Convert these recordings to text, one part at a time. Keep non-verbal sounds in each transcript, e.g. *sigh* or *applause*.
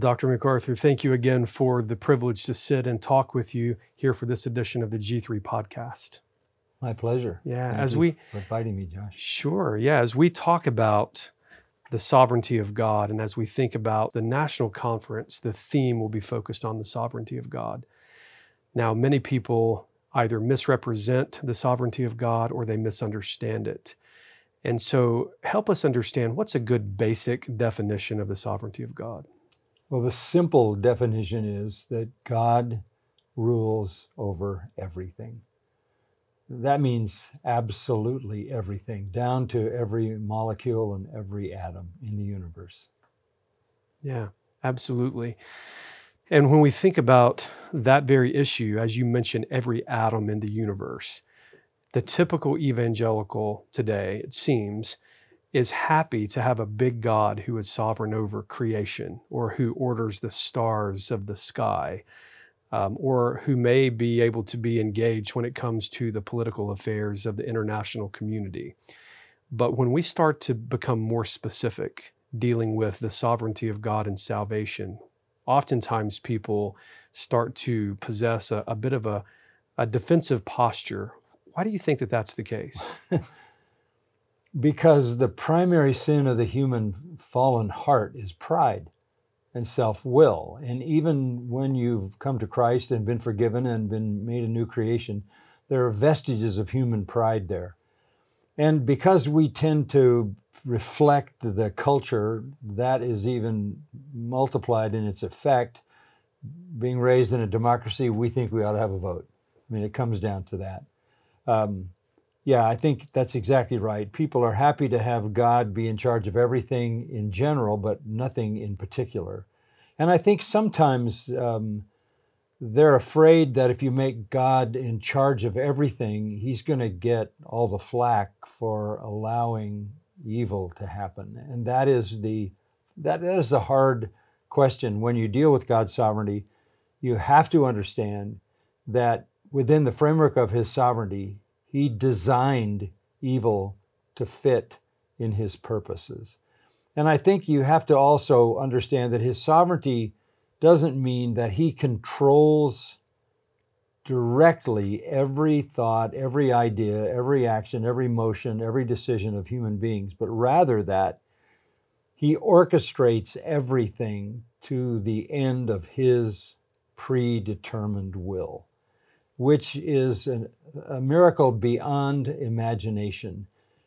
Well, Dr. MacArthur, thank you again for the privilege to sit and talk with you here for this edition of the G3 podcast. My pleasure. Yeah, Thank as you we for inviting me, Josh. Sure. Yeah. As we talk about the sovereignty of God and as we think about the national conference, the theme will be focused on the sovereignty of God. Now, many people either misrepresent the sovereignty of God or they misunderstand it. And so, help us understand what's a good basic definition of the sovereignty of God. Well, the simple definition is that God rules over everything. That means absolutely everything, down to every molecule and every atom in the universe. Yeah, absolutely. And when we think about that very issue, as you mentioned, every atom in the universe, the typical evangelical today, it seems, is happy to have a big God who is sovereign over creation or who orders the stars of the sky um, or who may be able to be engaged when it comes to the political affairs of the international community. But when we start to become more specific, dealing with the sovereignty of God and salvation, oftentimes people start to possess a, a bit of a, a defensive posture. Why do you think that that's the case? *laughs* because the primary sin of the human fallen heart is pride and self will. And even when you've come to Christ and been forgiven and been made a new creation, there are vestiges of human pride there. And because we tend to reflect the culture, that is even multiplied in its effect. Being raised in a democracy, we think we ought to have a vote. I mean, it comes down to that. Um, yeah, I think that's exactly right. People are happy to have God be in charge of everything in general, but nothing in particular. And I think sometimes um, they're afraid that if you make God in charge of everything, he's going to get all the flack for allowing evil to happen. And that is the that is the hard question when you deal with God's sovereignty. You have to understand that within the framework of his sovereignty, he designed evil to fit in his purposes. And I think you have to also understand that his sovereignty doesn't mean that he controls directly every thought, every idea, every action, every motion, every decision of human beings, but rather that he orchestrates everything to the end of his predetermined will which is an, a miracle beyond imagination.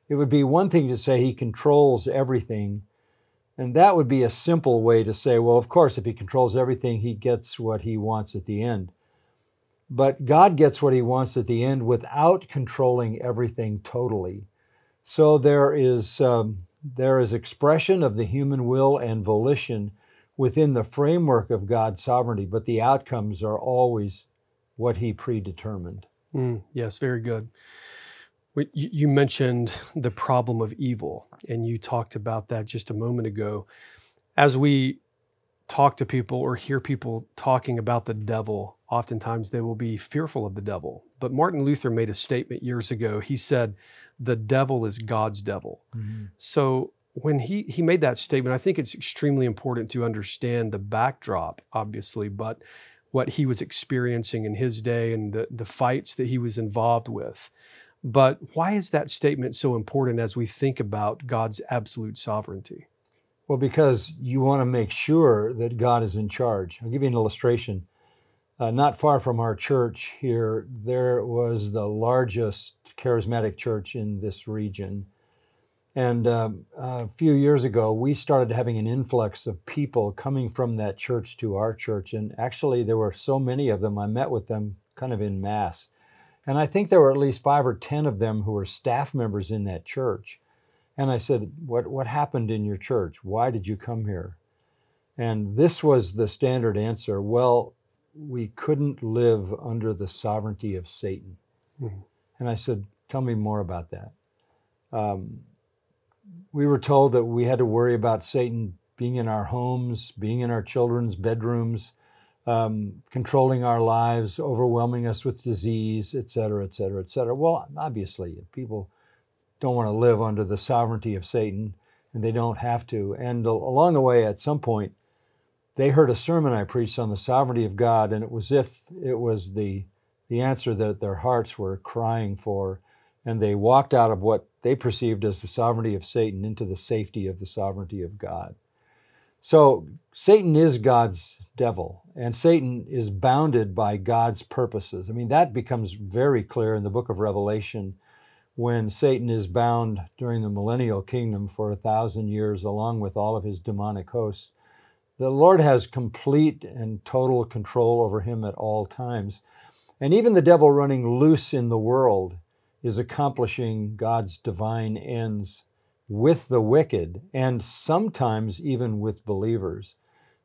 It would be one thing to say he controls everything, and that would be a simple way to say, well, of course, if he controls everything, he gets what he wants at the end. But God gets what he wants at the end without controlling everything totally. So there is, um, there is expression of the human will and volition within the framework of God's sovereignty, but the outcomes are always what he predetermined. Mm, yes, very good. You mentioned the problem of evil, and you talked about that just a moment ago. As we talk to people or hear people talking about the devil, oftentimes they will be fearful of the devil. But Martin Luther made a statement years ago. He said, The devil is God's devil. Mm-hmm. So when he, he made that statement, I think it's extremely important to understand the backdrop, obviously, but what he was experiencing in his day and the, the fights that he was involved with. But why is that statement so important as we think about God's absolute sovereignty? Well, because you want to make sure that God is in charge. I'll give you an illustration. Uh, not far from our church here, there was the largest charismatic church in this region. And um, a few years ago, we started having an influx of people coming from that church to our church. And actually, there were so many of them, I met with them kind of in mass. And I think there were at least five or 10 of them who were staff members in that church. And I said, What, what happened in your church? Why did you come here? And this was the standard answer Well, we couldn't live under the sovereignty of Satan. Mm-hmm. And I said, Tell me more about that. Um, we were told that we had to worry about Satan being in our homes, being in our children's bedrooms, um, controlling our lives, overwhelming us with disease, et cetera, et cetera, et cetera. Well, obviously, people don't want to live under the sovereignty of Satan, and they don't have to. And along the way, at some point, they heard a sermon I preached on the sovereignty of God, and it was if it was the the answer that their hearts were crying for, and they walked out of what they perceived as the sovereignty of Satan into the safety of the sovereignty of God. So Satan is God's devil, and Satan is bounded by God's purposes. I mean, that becomes very clear in the book of Revelation when Satan is bound during the millennial kingdom for a thousand years, along with all of his demonic hosts. The Lord has complete and total control over him at all times. And even the devil running loose in the world is accomplishing God's divine ends with the wicked and sometimes even with believers.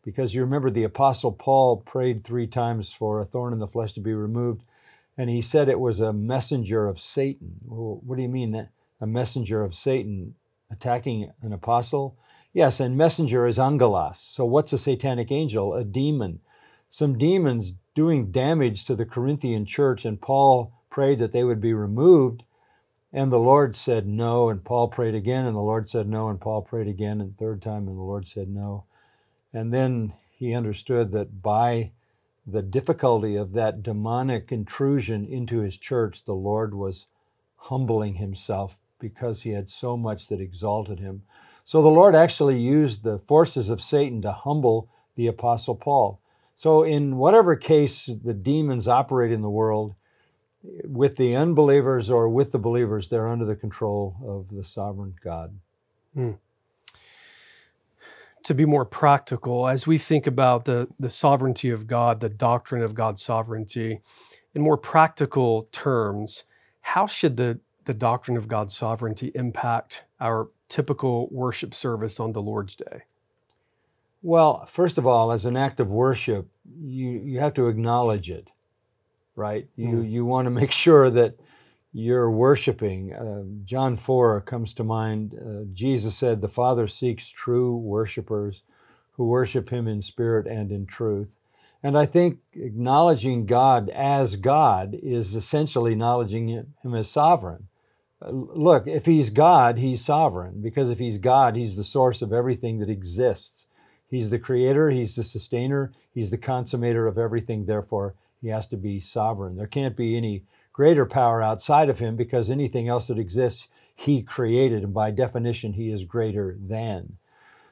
Because you remember the Apostle Paul prayed three times for a thorn in the flesh to be removed, and he said it was a messenger of Satan. Well, what do you mean that a messenger of Satan attacking an apostle? Yes, and messenger is angelos. So what's a satanic angel? A demon. Some demons doing damage to the Corinthian church, and Paul prayed that they would be removed. And the Lord said no, and Paul prayed again, and the Lord said no, and Paul prayed again, and third time, and the Lord said no. And then he understood that by the difficulty of that demonic intrusion into his church, the Lord was humbling himself because he had so much that exalted him. So the Lord actually used the forces of Satan to humble the Apostle Paul. So, in whatever case the demons operate in the world, with the unbelievers or with the believers, they're under the control of the sovereign God. Hmm. To be more practical, as we think about the, the sovereignty of God, the doctrine of God's sovereignty, in more practical terms, how should the, the doctrine of God's sovereignty impact our typical worship service on the Lord's Day? Well, first of all, as an act of worship, you, you have to acknowledge it right? You mm. you want to make *laughs* sure that you're worshiping. Uh, John 4 comes to mind. Uh, Jesus said, The Father seeks true worshipers who worship Him in spirit and in truth. And I think acknowledging God as God is essentially acknowledging Him as sovereign. Uh, look, if He's God, He's sovereign, because if He's God, He's the source of everything that exists. He's the creator, He's the sustainer, He's the consummator of everything, therefore, he has to be sovereign. There can't be any greater power outside of him because anything else that exists, he created. And by definition, he is greater than.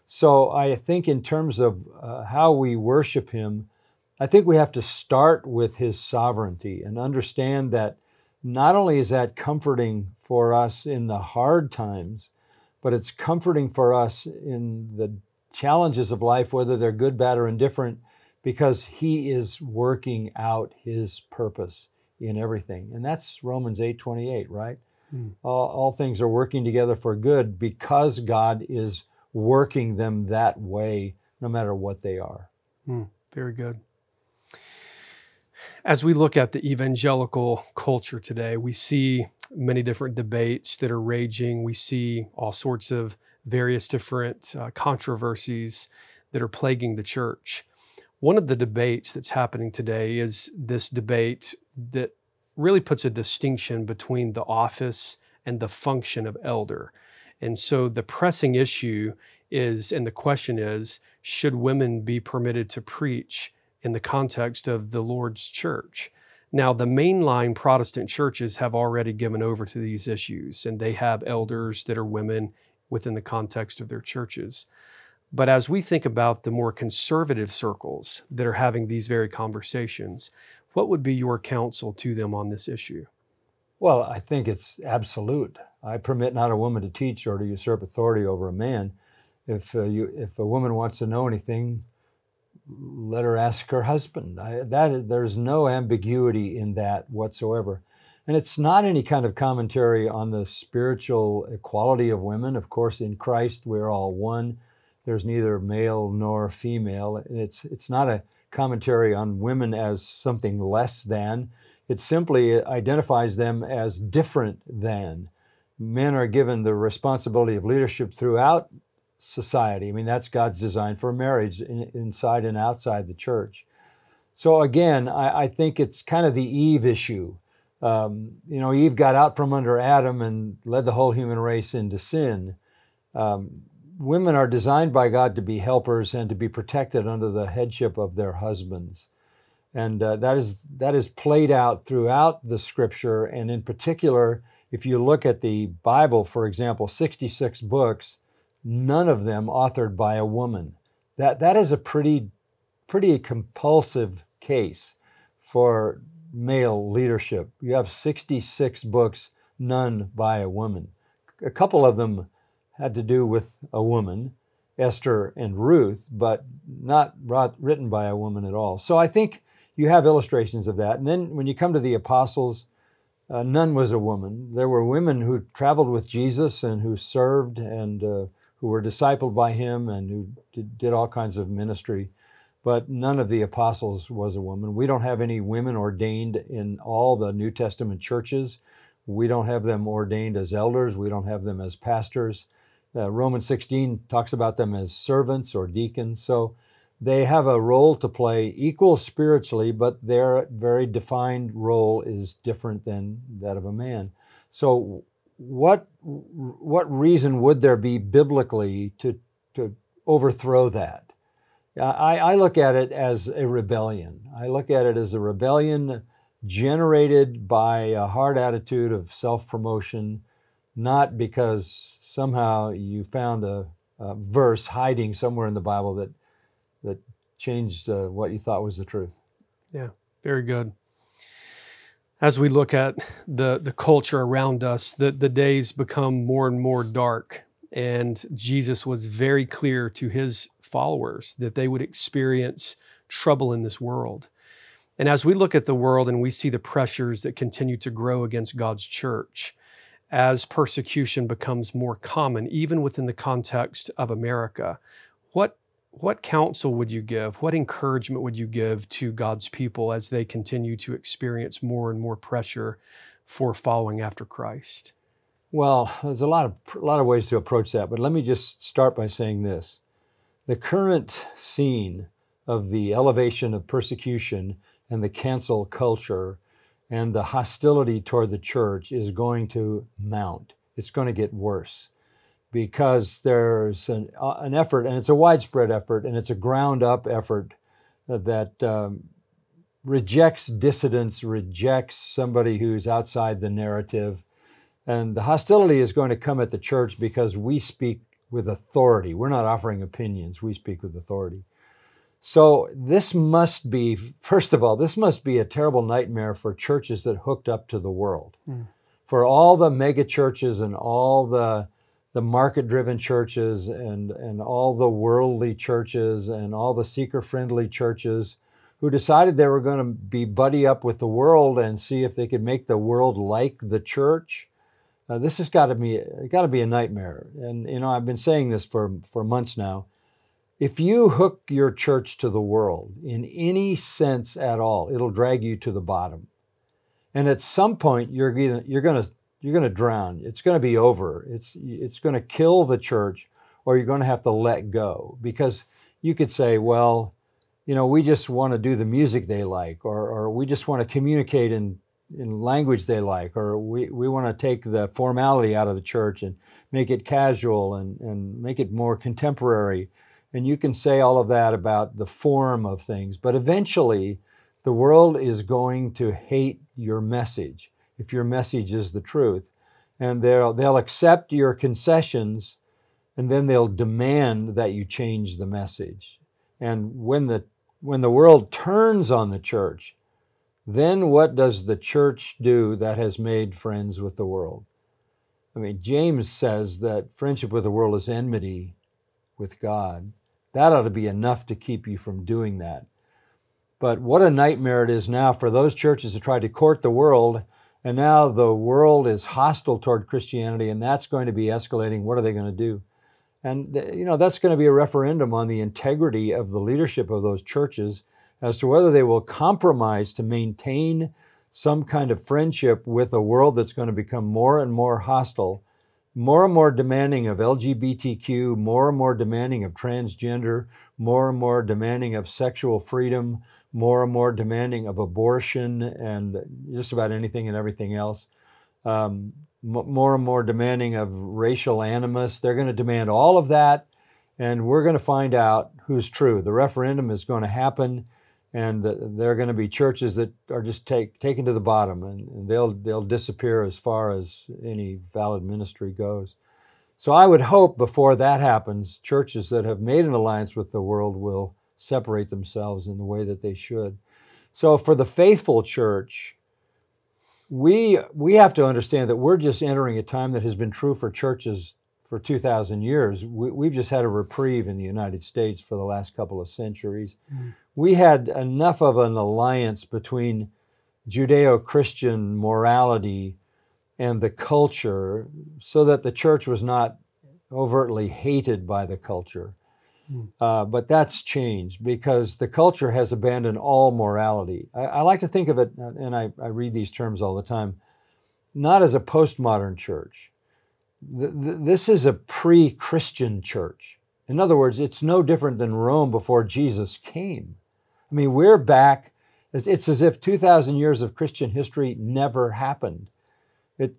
So I think, in terms of uh, how we worship him, I think we have to start with his sovereignty and understand that not only is that comforting for us in the hard times, but it's comforting for us in the challenges of life, whether they're good, bad, or indifferent, because he is working out his purpose in everything. And that's Romans 8 28, right? Hmm. All, all things are working together for good because God is working them that way, no matter what they are. Hmm. Very good. As we look at the evangelical culture today, we see many different debates that are raging. We see all sorts of various different uh, controversies that are plaguing the church. One of the debates that's happening today is this debate that really puts a distinction between the office and the function of elder. And so the pressing issue is, and the question is, should women be permitted to preach in the context of the Lord's church? Now, the mainline Protestant churches have already given over to these issues, and they have elders that are women within the context of their churches. But as we think about the more conservative circles that are having these very conversations, what would be your counsel to them on this issue? Well, I think it's absolute. I permit not a woman to teach or to usurp authority over a man. If uh, you, if a woman wants to know anything, let her ask her husband. I, there's no ambiguity in that whatsoever. And it's not any kind of commentary on the spiritual equality of women. Of course, in Christ, we're all one. There's neither male nor female. It's, it's not a commentary on women as something less than. It simply identifies them as different than. Men are given the responsibility of leadership throughout society. I mean, that's God's design for marriage in, inside and outside the church. So, again, I, I think it's kind of the Eve issue. Um, you know, Eve got out from under Adam and led the whole human race into sin. Um, women are designed by God to be helpers and to be protected under the headship of their husbands. And uh, that is that is played out throughout the scripture and in particular if you look at the Bible for example 66 books none of them authored by a woman. That that is a pretty pretty compulsive case for male leadership. You have 66 books none by a woman. A couple of them had to do with a woman, Esther and Ruth, but not brought, written by a woman at all. So I think you have illustrations of that. And then when you come to the apostles, uh, none was a woman. There were women who traveled with Jesus and who served and uh, who were discipled by him and who did, did all kinds of ministry. But none of the apostles was a woman. We don't have any women ordained in all the New Testament churches. We don't have them ordained as elders. We don't have them as pastors. Uh, Romans 16 talks about them as servants or deacons. So they have a role to play equal spiritually, but their very defined role is different than that of a man. So what what reason would there be biblically to to overthrow that? I, I look at it as a rebellion. I look at it as a rebellion generated by a hard attitude of self promotion, not because somehow you found a, a, verse hiding somewhere in the Bible that that changed uh, what you thought was the truth. Yeah, very good. As we look at the the culture around us, the the days become more and more dark, and Jesus was very clear to his followers that they would experience trouble in this world. And as we look at the world and we see the pressures that continue to grow against God's church, as persecution becomes more common, even within the context of America, what what counsel would you give? What encouragement would you give to God's people as they continue to experience more and more pressure for following after Christ? Well, there's a lot of a lot of ways to approach that, but let me just start by saying this. The current scene of the elevation of persecution and the cancel culture and the hostility toward the church is going to mount. It's going to get worse because there's an, uh, an effort, and it's a widespread effort, and it's a ground up effort that um, rejects dissidents, rejects somebody who's outside the narrative. And the hostility is going to come at the church because we speak with authority. We're not offering opinions, we speak with authority. So, this must be, first of all, this must be a terrible nightmare for churches that hooked up to the world. Mm. For all the mega churches and all the, the market driven churches and, and all the worldly churches and all the seeker friendly churches who decided they were going to be buddy up with the world and see if they could make the world like the church. Uh, this has got to be got to be a nightmare. And you know, I've been saying this for for months now. If you hook your church to the world in any sense at all, it'll drag you to the bottom. And at some point, you're gonna, you're going to you're to drown. It's going to be over. It's it's going to kill the church, or you're going to have to let go because you could say, well, you know, we just want to do the music they like, or or we just want to communicate in in language they like, or we, we want to take the formality out of the church and make it casual and, and make it more contemporary. And you can say all of that about the form of things, but eventually the world is going to hate your message if your message is the truth. And they'll, they'll accept your concessions and then they'll demand that you change the message. And when the, when the world turns on the church, then what does the church do that has made friends with the world? I mean, James says that friendship with the world is enmity with God. That ought to be enough to keep you from doing that. But what a nightmare it is now for those churches to try to court the world, and now the world is hostile toward Christianity, and that's going to be escalating. What are they going to do? And uh, you know that's going to be a referendum on the integrity of the leadership of those churches as to whether they will compromise to maintain some kind of friendship with a world that's going to become more and more hostile more and more demanding of LGBTQ, more and more demanding of transgender, more and more demanding of sexual freedom, more and more demanding of abortion and just about anything and everything else. Um, more and more demanding of racial animus. They're going to demand all of that, and we're going to find out who's true. The referendum is going to happen, and there are going to be churches that are just take, taken to the bottom, and, and they'll they'll disappear as far as any valid ministry goes. So I would hope before that happens, churches that have made an alliance with the world will separate themselves in the way that they should. So for the faithful church, we we have to understand that we're just entering a time that has been true for churches for 2,000 years. We, have just had a reprieve in the United States for the last couple of centuries. Mm. We had enough of an alliance between Judeo Christian morality and the culture so that the church was not overtly hated by the culture. Mm. Uh, but that's changed because the culture has abandoned all morality. I, I like to think of it, and I, I, read these terms all the time, not as a postmodern church. this is a pre Christian church. In other words, it's no different than Rome before Jesus came. I mean, we're back, it's as if 2,000 years of Christian history never happened. It,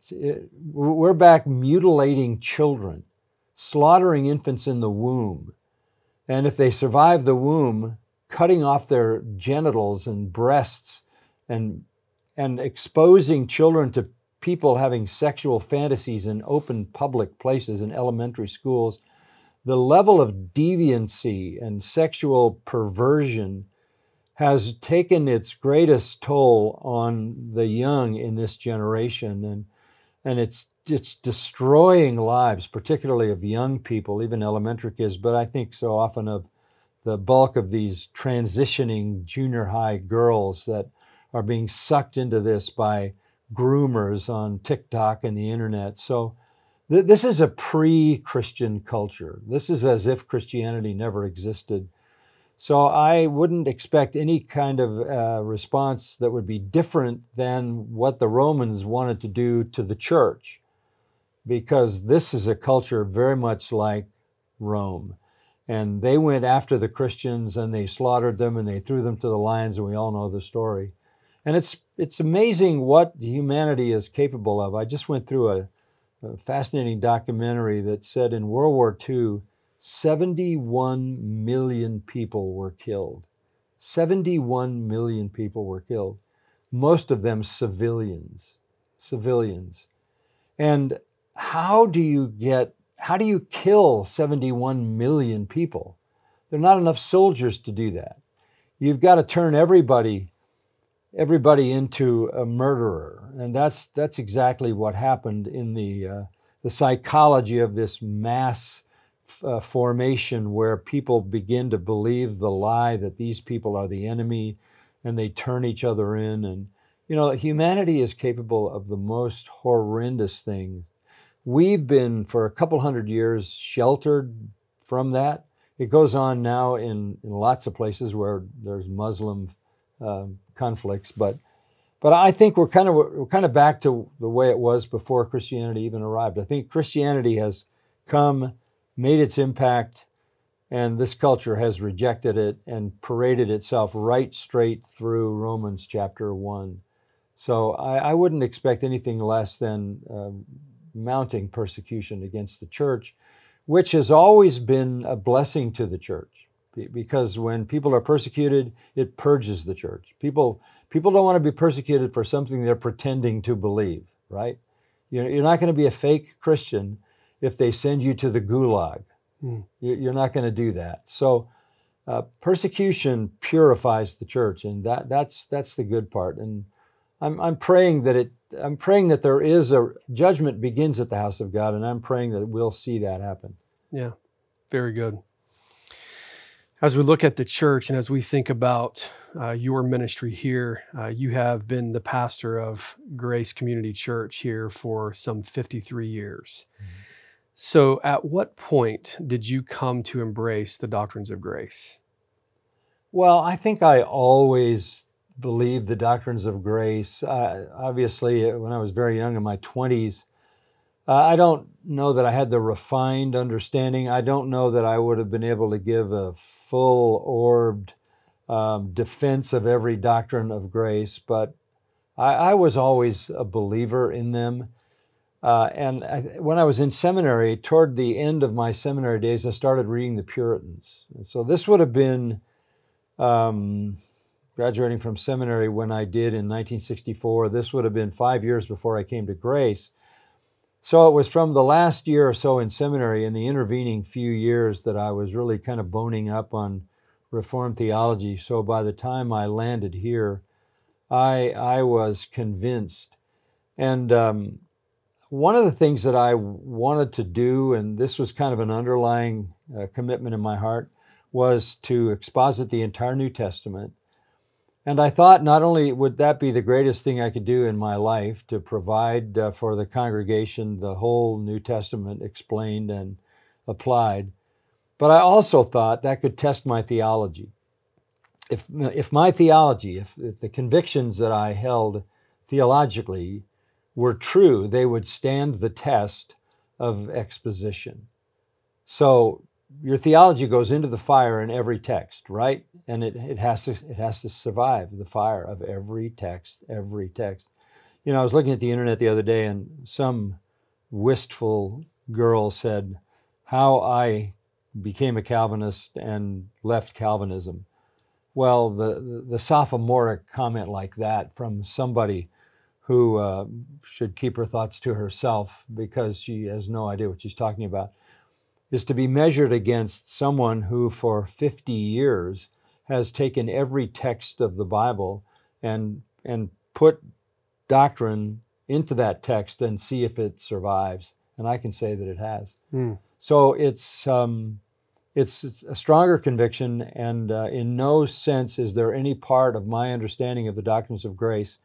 we're back mutilating children, slaughtering infants in the womb, and if they survive the womb, cutting off their genitals and breasts and, and exposing children to people having sexual fantasies in open public places in elementary schools, the level of deviancy and sexual perversion has taken its greatest toll on the young in this generation and and it's it's destroying lives particularly of young people even elementary kids but i think so often of the bulk of these transitioning junior high girls that are being sucked into this by groomers on TikTok and the internet. So th- this is a pre-christian culture. This is as if christianity never existed so I wouldn't expect any kind of uh, response that would be different than what the Romans wanted to do to the church, because this is a culture very much like Rome. And they went after the Christians and they slaughtered them and they threw them to the lions, and we all know the story. And it's, it's amazing what humanity is capable of. I just went through a, a fascinating documentary that said in World War II, 71 million people were killed. 71 million people were killed, most of them civilians. Civilians. And how do you get, how do you kill 71 million people? There are not enough soldiers to do that. You've got to turn everybody everybody into a murderer and that's that's exactly what happened in the uh, the psychology of this mass uh, formation where people begin to believe the lie that these people are the enemy and they turn each other in. And, you know, humanity is capable of the most horrendous thing. We've been, for a couple hundred years, sheltered from that. It goes on now in, in lots of places where there's Muslim uh, conflicts, but but I think we're kind of we're kind of back to the way it was before Christianity even arrived. I think Christianity has come made its impact, and this culture has rejected it and paraded itself right straight through Romans chapter 1. So I, I wouldn't expect anything less than uh, mounting persecution against the church, which has always been a blessing to the church. Because when people are persecuted, it purges the church. People, people don't want to be persecuted for something they're pretending to believe, right? You're not going to be a fake Christian if they send you to the gulag. Mm. You're not going to do that. So uh, persecution purifies the church, and that that's that's the good part. And I'm I'm praying that it I'm praying that there is a judgment begins at the house of God, and I'm praying that we'll see that happen. Yeah, very good. As we look at the church and as we think about uh, your ministry here, uh, you have been the pastor of Grace Community Church here for some 53 years. Mm-hmm. So, at what point did you come to embrace the doctrines of grace? Well, I think I always believed the doctrines of grace. Uh, obviously, when I was very young in my 20s, uh, I don't know that I had the refined understanding. I don't know that I would have been able to give a full orbed um, defense of every doctrine of grace, but I, I was always a believer in them. Uh, and I, when I was in seminary, toward the end of my seminary days, I started reading the Puritans. And so this would have been um, graduating from seminary when I did in 1964. This would have been five years before I came to grace. So it was from the last year or so in seminary, in the intervening few years, that I was really kind of boning up on Reformed theology. So by the time I landed here, I I was convinced, and um, one of the things that I wanted to do, and this was kind of an underlying uh, commitment in my heart, was to exposit the entire New Testament. And I thought not only would that be the greatest thing I could do in my life to provide uh, for the congregation the whole New Testament explained and applied, but I also thought that could test my theology. If, if my theology, if, if the convictions that I held theologically were true, they would stand the test of exposition. So your theology goes into the fire in every text, right? And it, it has to it has to survive the fire of every text, every text. You know, I was looking at the internet the other day and some wistful girl said how I became a Calvinist and left Calvinism. Well, the, the, sophomoric comment like that from somebody who uh, should keep her thoughts to herself because she has no idea what she's talking about is to be measured against someone who, for 50 years, has taken every text of the Bible and, and put doctrine into that text and see if it survives. And I can say that it has. Mm. So it's, um, it's a stronger conviction, and uh, in no sense is there any part of my understanding of the doctrines of grace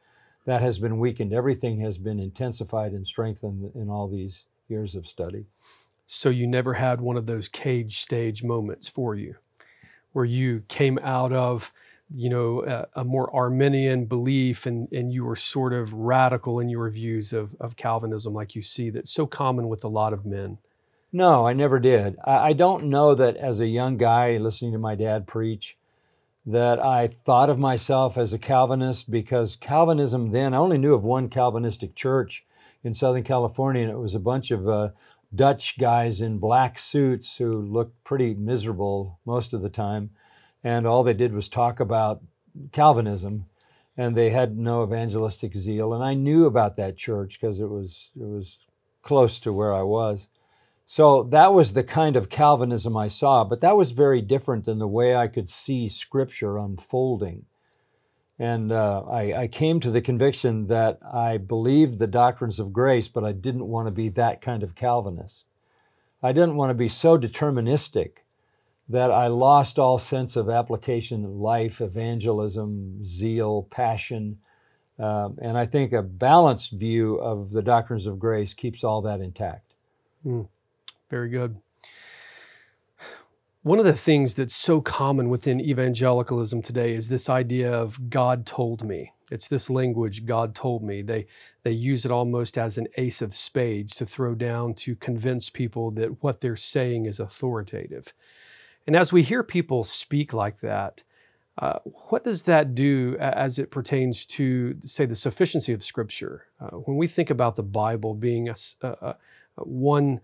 that has been weakened. Everything has been intensified and strengthened in all these years of study. So you never had one of those cage stage moments for you where you came out of you know a, a, more arminian belief and, and you were sort of radical in your views of, of calvinism like you see that's so common with a lot of men no i never did I, I don't know that as a young guy listening to my dad preach that i thought of myself as a calvinist because calvinism then i only knew of one calvinistic church in southern california and it was a bunch of uh, Dutch guys in black suits who looked pretty miserable most of the time. And all they did was talk about Calvinism and they had no evangelistic zeal. And I knew about that church because it was, it was close to where I was. So that was the kind of Calvinism I saw, but that was very different than the way I could see Scripture unfolding. And uh, I, I, came to the conviction that I believed the doctrines of grace, but I didn't want to be that kind of Calvinist. I didn't want to be so deterministic that I lost all sense of application, life, evangelism, zeal, passion. Um, and I think a balanced view of the doctrines of grace keeps all that intact. Mm, very good. One of the things that's so common within evangelicalism today is this idea of God told me. It's this language, God told me. They, they use it almost as an ace of spades to throw down to convince people that what they're saying is authoritative. And as we hear people speak like that, uh, what does that do as it pertains to, say, the sufficiency of Scripture? Uh, when we think about the Bible being a, a, a one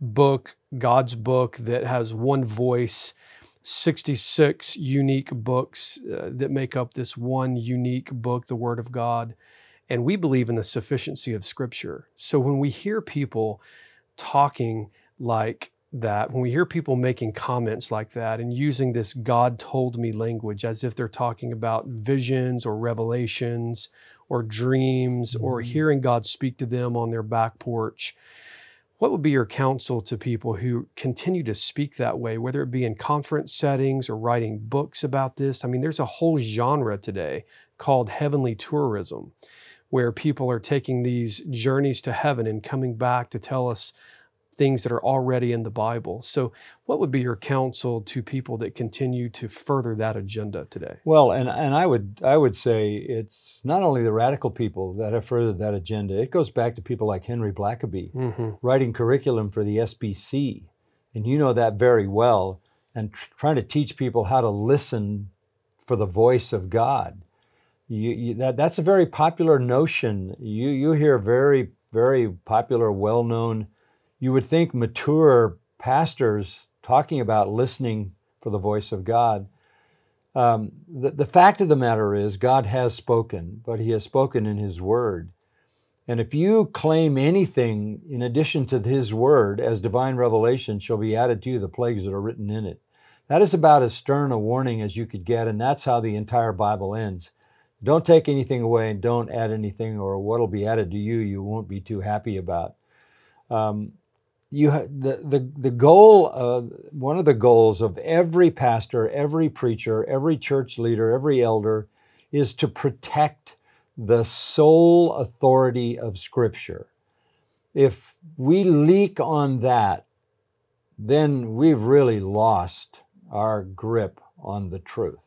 book, God's book that has one voice, 66 unique books uh, that make up this one unique book, the Word of God. And we believe in the sufficiency of Scripture. So when we hear people talking like that, when we hear people making comments like that and using this God told me language as if they're talking about visions or revelations or dreams mm-hmm. or hearing God speak to them on their back porch, what would be your counsel to people who continue to speak that way, whether it be in conference settings or writing books about this? I mean, there's a whole genre today called heavenly tourism, where people are taking these journeys to heaven and coming back to tell us things that are already in the Bible. So, what would be your counsel to people that continue to further that agenda today? Well, and, and I would I would say it's not only the radical people that have furthered that agenda. It goes back to people like Henry Blackaby mm-hmm. writing curriculum for the SBC, and you know that very well, and tr- trying to teach people how to listen for the voice of God. You, you, that, that's a very popular notion. You, you hear very very popular, well known, you would think mature pastors talking about listening for the voice of God. Um, the, the fact of the matter is, God has spoken, but He has spoken in His Word. And if you claim anything in addition to His Word as divine revelation shall be added to you the plagues that are written in it. That is about as stern a warning as you could get, and that's how the entire Bible ends. Don't take anything away and don't add anything, or what'll be added to you, you won't be too happy about. Um, you the, the the goal of one of the goals of every pastor every preacher every church leader every elder is to protect the sole authority of scripture. If we leak on that then we've really lost our grip on the truth.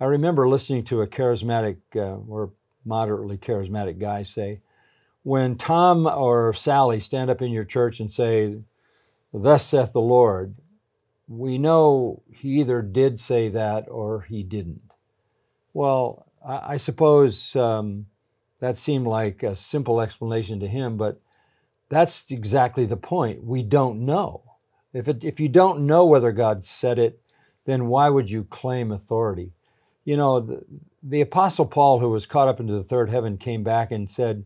I remember listening to a charismatic uh, or moderately charismatic guy say when Tom or Sally stand up in your church and say, Thus saith the Lord, we know he either did say that or he didn't. Well, I, I suppose um, that seemed like a simple explanation to him, but that's exactly the point. We don't know. If, it, if you don't know whether God said it, then why would you claim authority? You know, the, the Apostle Paul, who was caught up into the third heaven, came back and said,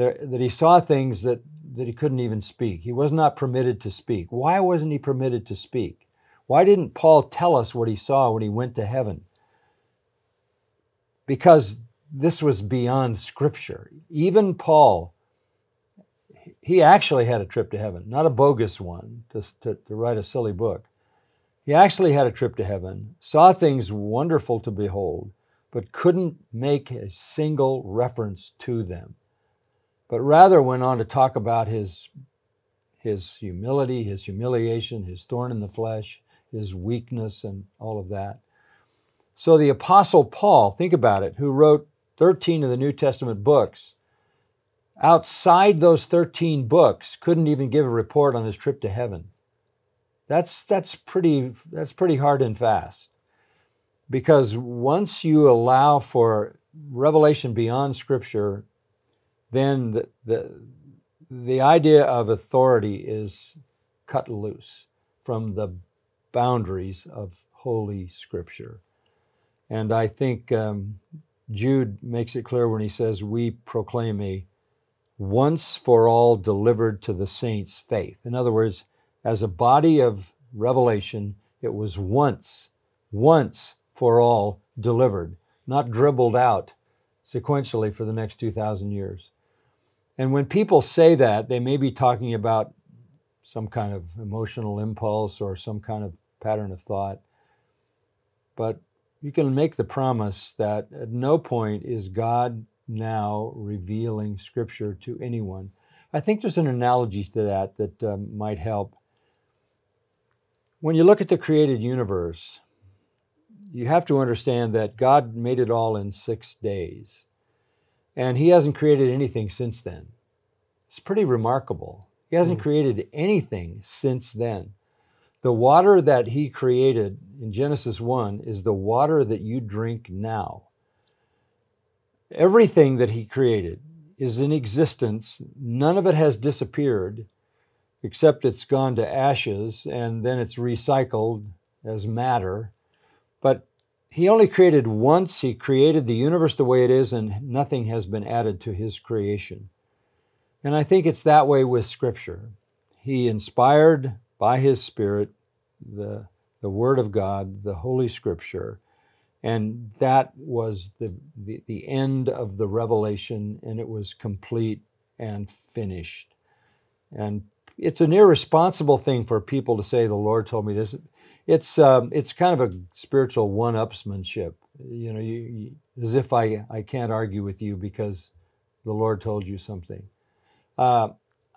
there, that he saw things that, that he couldn't even speak. He was not permitted to speak. Why wasn't he permitted to speak? Why didn't Paul tell us what he saw when he went to heaven? Because this was beyond scripture. Even Paul, he actually had a trip to heaven, not a bogus one to, to, to write a silly book. He actually had a trip to heaven, saw things wonderful to behold, but couldn't make a single reference to them but rather went on to talk about his, his humility, his humiliation, his thorn in the flesh, his weakness, and all of that. So the Apostle Paul, think about it, who wrote 13 of the New Testament books, outside those 13 books, couldn't even give a report on his trip to heaven. That's, that's, pretty, that's pretty hard and fast. Because once you allow for revelation beyond Scripture then the, the, the idea of authority is cut loose from the boundaries of Holy Scripture. And I think um, Jude makes it clear when he says, We proclaim a once for all delivered to the saints faith. In other words, as a body of revelation, it was once, once for all delivered, not dribbled out sequentially for the next 2,000 years. And when people say that, they may be talking about some kind of emotional impulse or some kind of pattern of thought. But you can make the promise that at no point is God now revealing Scripture to anyone. I think there's an analogy to that that um, might help. When you look at the created universe, you have to understand that God made it all in six days. And he hasn't created anything since then. It's pretty remarkable. He hasn't mm. created anything since then. The water that he created in Genesis 1 is the water that you drink now. Everything that he created is in existence. None of it has disappeared, except it's gone to ashes and then it's recycled as matter. He only created once. He created the universe the way it is, and nothing has been added to his creation. And I think it's that way with Scripture. He inspired by His Spirit the, the Word of God, the Holy Scripture, and that was the, the, the end of the revelation, and it was complete and finished. And it's an irresponsible thing for people to say, The Lord told me this it's um, it's kind of a spiritual one-upsmanship. You know, you, you, as if I I can't argue with you because the Lord told you something. Uh,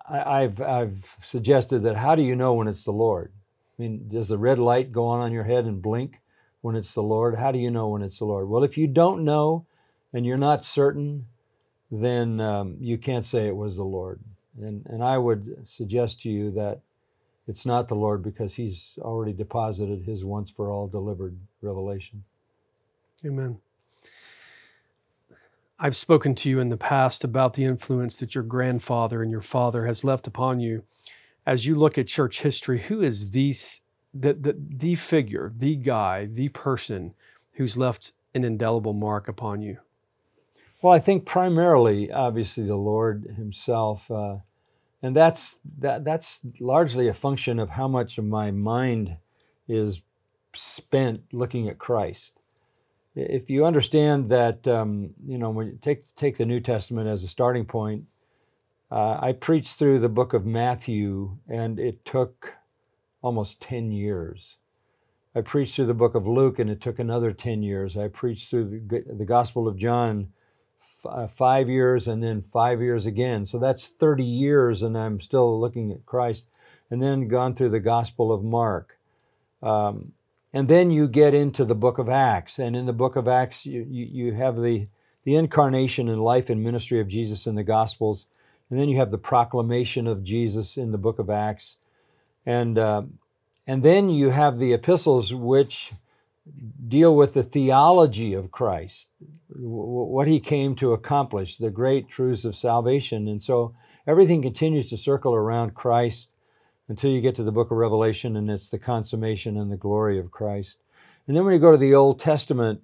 I, have I've suggested that how do you know when it's the Lord? I mean, does the red light go on on your head and blink when it's the Lord? How do you know when it's the Lord? Well, if you don't know and you're not certain, then um, you can't say it was the Lord. And, and I would suggest to you that it's not the Lord because He's already deposited His once for all delivered revelation. Amen. I've spoken to you in the past about the influence that your grandfather and your father has left upon you. As you look at church history, who is the, the, the, the figure, the guy, the person who's left an indelible mark upon you? Well, I think primarily, obviously, the Lord Himself, uh, and that's that, that's largely a function of how much of my mind is spent looking at Christ. If you understand that, um, you know, when you take take the New Testament as a starting point, uh, I preached through the book of Matthew, and it took almost ten years. I preached through the book of Luke, and it took another ten years. I preached through the, the Gospel of John uh, five years and then five years again. So that's 30 years, and I'm still looking at Christ. And then gone through the Gospel of Mark. Um, and then you get into the book of Acts. And in the book of Acts, you, you, you have the, the incarnation and life and ministry of Jesus in the Gospels. And then you have the proclamation of Jesus in the book of Acts. And, uh, and then you have the epistles, which deal with the theology of Christ, what he came to accomplish, the great truths of salvation. And so everything continues to circle around Christ until you get to the book of Revelation and it's the consummation and the glory of Christ. And then when you go to the Old Testament,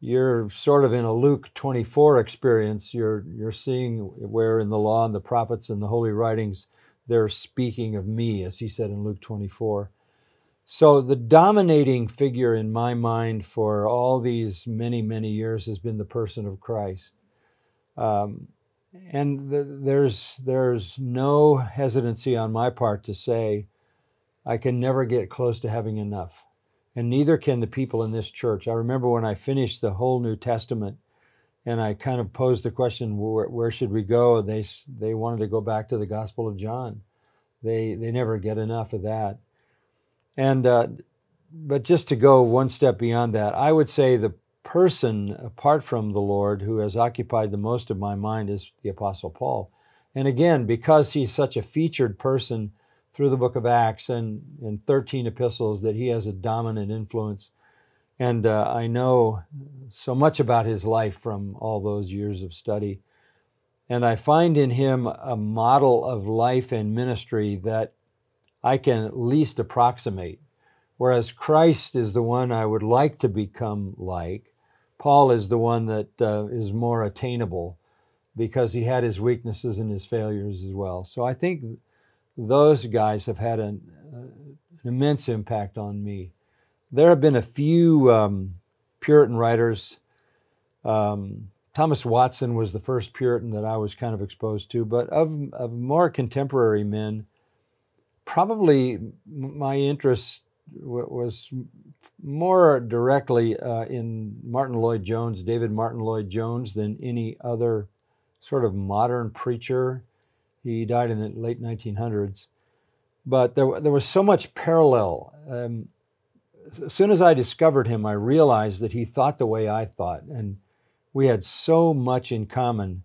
you're sort of in a Luke 24 experience. You're, you're seeing where in the law and the prophets and the holy writings, they're speaking of me, as he said in Luke 24. So, the dominating figure in my mind for all these many, many years has been the person of Christ. Um, and the, there's, there's no hesitancy on my part to say, I can never get close to having enough. And neither can the people in this church. I remember when I finished the whole New Testament and I kind of posed the question, where, where should we go? They, they wanted to go back to the Gospel of John. They, they never get enough of that. And uh, but just to go one step beyond that, I would say the person apart from the Lord who has occupied the most of my mind is the Apostle Paul. And again, because he's such a featured person through the book of Acts and, and 13 epistles, that he has a dominant influence. And uh, I know so much about his life from all those years of study. And I find in him a model of life and ministry that I can at least approximate. Whereas Christ is the one I would like to become like, Paul is the one that uh, is more attainable because he had his weaknesses and his failures as well. So I think those guys have had an, uh, an immense impact on me. There have been a few um, Puritan writers. Um, Thomas Watson was the first Puritan that I was kind of exposed to, but of, of more contemporary men, probably my interest was more directly uh, in Martyn Lloyd-Jones, David Martyn Lloyd-Jones, than any other sort of modern preacher. He died in the late 1900s. But there, there was so much parallel. Um, as soon as I discovered him, I realized that he thought the way I thought, and we had so much in common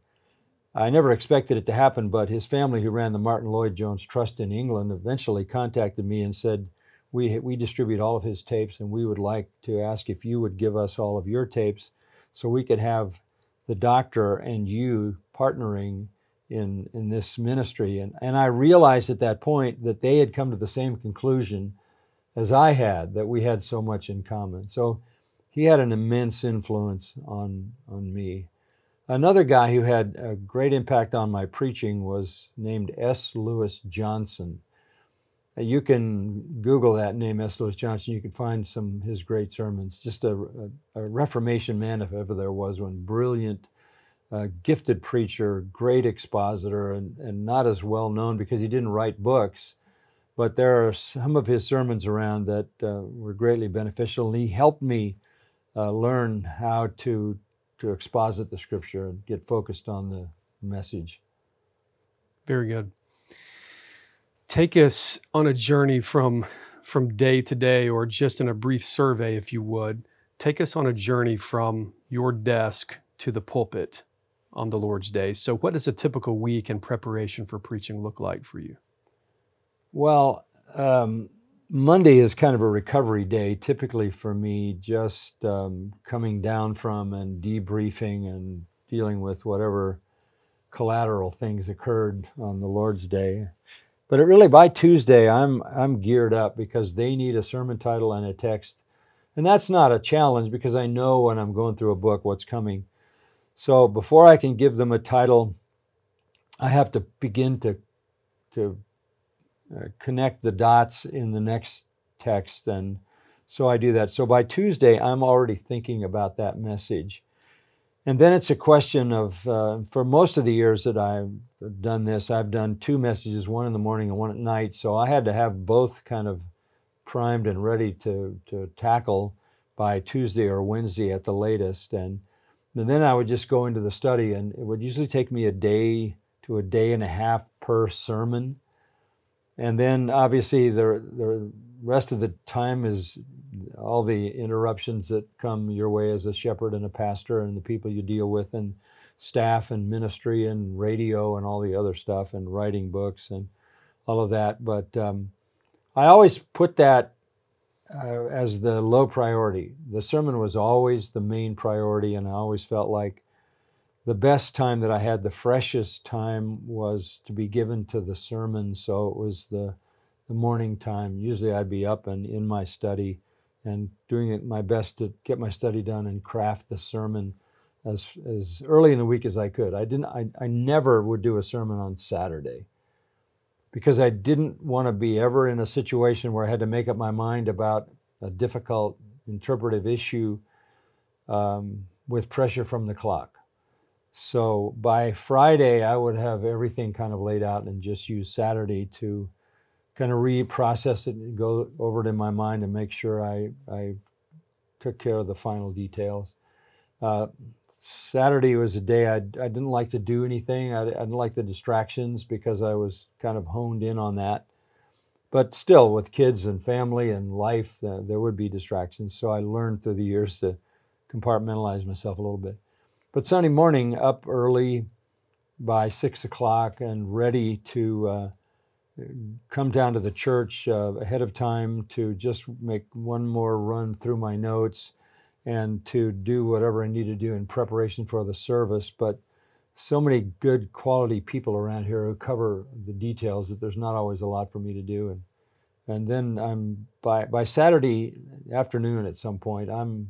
I never expected it to happen, but his family, who ran the Martyn Lloyd-Jones Trust in England, eventually contacted me and said, we, we distribute all of his tapes, and we would like to ask if you would give us all of your tapes so we could have the doctor and you partnering in, in this ministry. And, and I realized at that point that they had come to the same conclusion as I had, that we had so much in common. So he had an immense influence on, on me. Another guy who had a great impact on my preaching was named S. Lewis Johnson. Uh, you can Google that name, S. Lewis Johnson. You can find some his great sermons. Just a, a, a Reformation man, if ever there was one. Brilliant, uh, gifted preacher, great expositor, and, and not as well known because he didn't write books. But there are some of his sermons around that uh, were greatly beneficial. And he helped me uh, learn how to to exposit the scripture and get focused on the message. Very good. Take us on a journey from from day to day or just in a brief survey if you would. Take us on a journey from your desk to the pulpit on the Lord's Day. So what does a typical week in preparation for preaching look like for you? Well, um, Monday is kind of a recovery day, typically for me, just um, coming down from and debriefing and dealing with whatever collateral things occurred on the Lord's Day. But it really by Tuesday, I'm I'm geared up because they need a sermon title and a text, and that's not a challenge because I know when I'm going through a book what's coming. So before I can give them a title, I have to begin to to uh, connect the dots in the next text, and so I do that. So by Tuesday, I'm already thinking about that message. And then it's a question of, uh, for most of the years that I've done this, I've done two messages, one in the morning and one at night. So I had to have both kind of primed and ready to, to tackle by Tuesday or Wednesday at the latest. And, and then I would just go into the study, and it would usually take me a day to a day and a half per sermon. And then obviously the, the rest of the time is all the interruptions that come your way as a shepherd and a pastor and the people you deal with and staff and ministry and radio and all the other stuff and writing books and all of that. But um, I always put that uh, as the low priority. The sermon was always the main priority, and I always felt like the best time that I had, the freshest time, was to be given to the sermon. So it was the the morning time. Usually I'd be up and in my study and doing it my best to get my study done and craft the sermon as as early in the week as I could. I didn't I, I never would do a sermon on Saturday because I didn't want to be ever in a situation where I had to make up my mind about a difficult interpretive issue um, with pressure from the clock. So by Friday, I would have everything kind of laid out and just use Saturday to kind of reprocess it and go over it in my mind and make sure I, I took care of the final details. Uh, Saturday was a day I, I didn't like to do anything. I, I didn't like the distractions because I was kind of honed in on that. But still, with kids and family and life, uh, there would be distractions. So I learned through the years to compartmentalize myself a little bit. But Sunday morning, up early by six o'clock and ready to uh, come down to the church uh, ahead of time to just make one more run through my notes and to do whatever I need to do in preparation for the service. But so many good quality people around here who cover the details that there's not always a lot for me to do. And and then I'm by by Saturday afternoon at some point I'm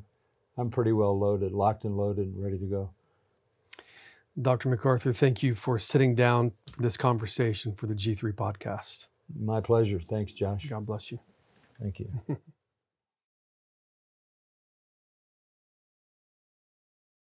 I'm pretty well loaded, locked and loaded, and ready to go. Dr. MacArthur, thank you for sitting down for this conversation for the G3 podcast. My pleasure. Thanks, Josh. God bless you. Thank you. *laughs*